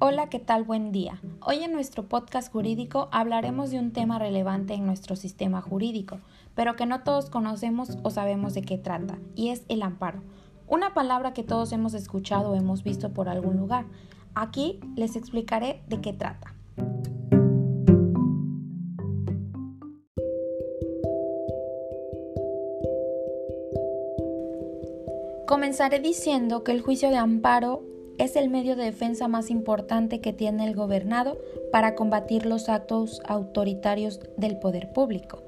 Hola, ¿qué tal? Buen día. Hoy en nuestro podcast jurídico hablaremos de un tema relevante en nuestro sistema jurídico, pero que no todos conocemos o sabemos de qué trata, y es el amparo. Una palabra que todos hemos escuchado o hemos visto por algún lugar. Aquí les explicaré de qué trata. Comenzaré diciendo que el juicio de amparo es el medio de defensa más importante que tiene el gobernado para combatir los actos autoritarios del poder público.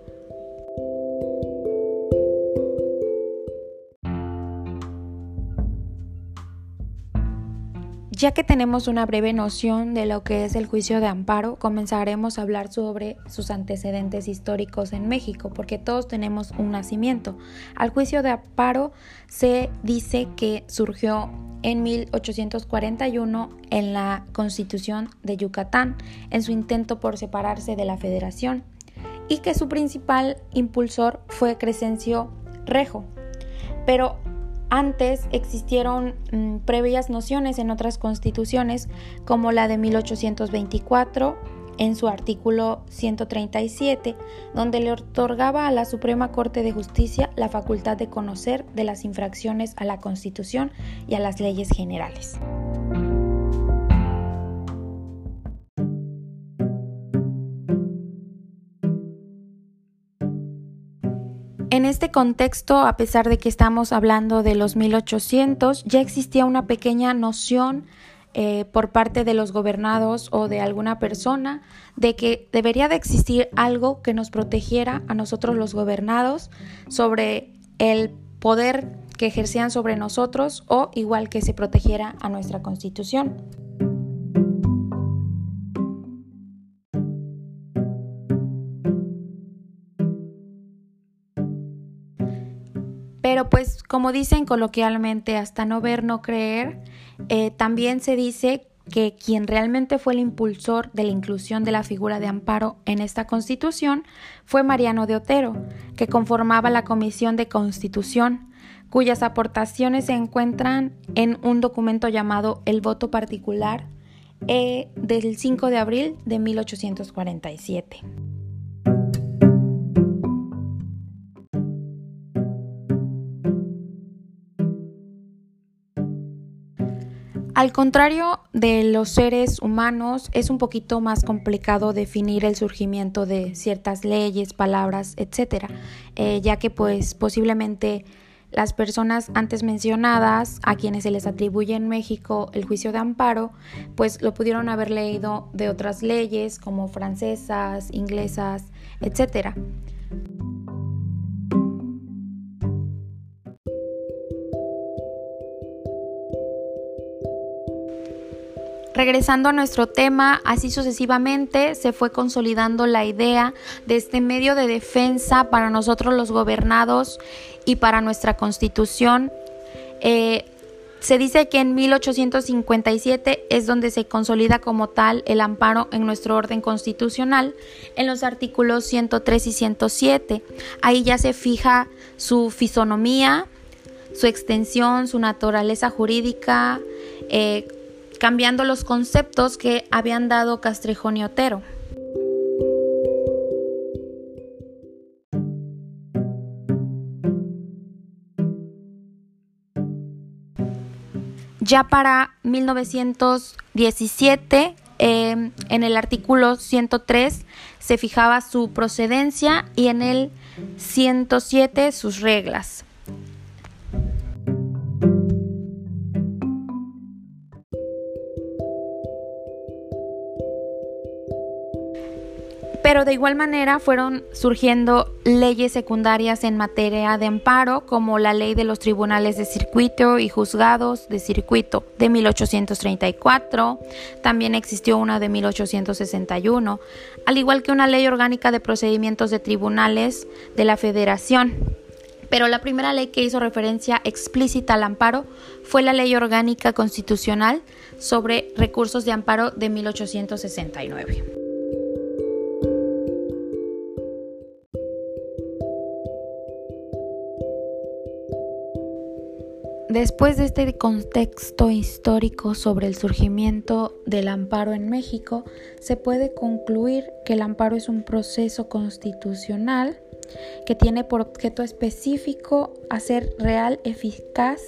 Ya que tenemos una breve noción de lo que es el juicio de amparo, comenzaremos a hablar sobre sus antecedentes históricos en México, porque todos tenemos un nacimiento. Al juicio de amparo se dice que surgió en 1841 en la Constitución de Yucatán, en su intento por separarse de la Federación, y que su principal impulsor fue Crescencio Rejo. Pero antes existieron mm, previas nociones en otras constituciones, como la de 1824, en su artículo 137, donde le otorgaba a la Suprema Corte de Justicia la facultad de conocer de las infracciones a la Constitución y a las leyes generales. En este contexto, a pesar de que estamos hablando de los 1800, ya existía una pequeña noción eh, por parte de los gobernados o de alguna persona de que debería de existir algo que nos protegiera a nosotros los gobernados sobre el poder que ejercían sobre nosotros o igual que se protegiera a nuestra constitución. Pero pues como dicen coloquialmente, hasta no ver, no creer, eh, también se dice que quien realmente fue el impulsor de la inclusión de la figura de amparo en esta constitución fue Mariano de Otero, que conformaba la Comisión de Constitución, cuyas aportaciones se encuentran en un documento llamado El voto particular eh, del 5 de abril de 1847. Al contrario de los seres humanos, es un poquito más complicado definir el surgimiento de ciertas leyes, palabras, etcétera, eh, ya que pues posiblemente las personas antes mencionadas, a quienes se les atribuye en México el juicio de amparo, pues lo pudieron haber leído de otras leyes como francesas, inglesas, etcétera. Regresando a nuestro tema, así sucesivamente se fue consolidando la idea de este medio de defensa para nosotros los gobernados y para nuestra constitución. Eh, se dice que en 1857 es donde se consolida como tal el amparo en nuestro orden constitucional en los artículos 103 y 107. Ahí ya se fija su fisonomía, su extensión, su naturaleza jurídica, eh, cambiando los conceptos que habían dado Castrejón y Otero. Ya para 1917, em, en el artículo 103 se fijaba su procedencia y en el 107 sus reglas. Pero de igual manera fueron surgiendo leyes secundarias en materia de amparo, como la ley de los tribunales de circuito y juzgados de circuito de 1834. También existió una de 1861, al igual que una ley orgánica de procedimientos de tribunales de la Federación. Pero la primera ley que hizo referencia explícita al amparo fue la Ley Orgánica Constitucional sobre Recursos de Amparo de 1869. Después de este contexto histórico sobre el surgimiento del amparo en México, se puede concluir que el amparo es un proceso constitucional que tiene por objeto específico hacer real, eficaz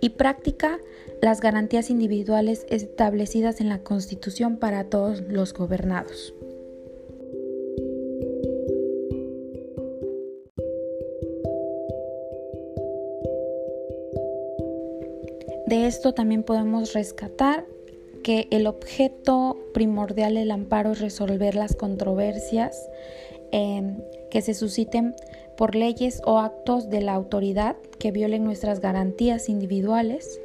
y práctica las garantías individuales establecidas en la Constitución para todos los gobernados. De esto también podemos rescatar que el objeto primordial del amparo es resolver las controversias em, que se susciten por leyes o actos de la autoridad que violen nuestras garantías individuales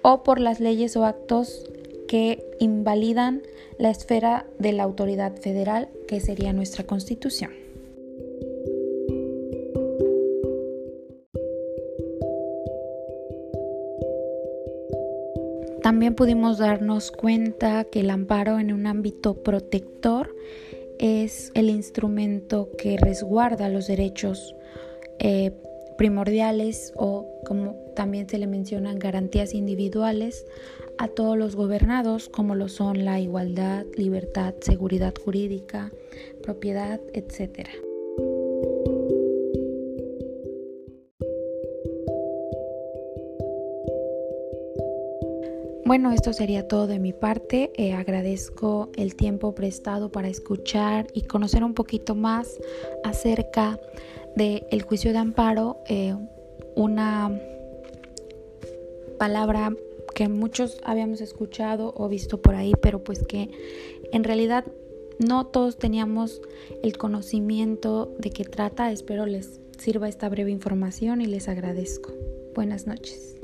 o por las leyes o actos que invalidan la esfera de la autoridad federal, que sería nuestra constitución. También pudimos darnos cuenta que el amparo en un ámbito protector es el instrumento que resguarda los derechos eh, primordiales o como también se le mencionan garantías individuales a todos los gobernados como lo son la igualdad, libertad, seguridad jurídica, propiedad, etcétera. Bueno, esto sería todo de mi parte. Eh, agradezco el tiempo prestado para escuchar y conocer un poquito más acerca del juicio de amparo, eh, una palabra que muchos habíamos escuchado o visto por ahí, pero pues que en realidad no todos teníamos el conocimiento de qué trata. Espero les sirva esta breve información y les agradezco. Buenas noches.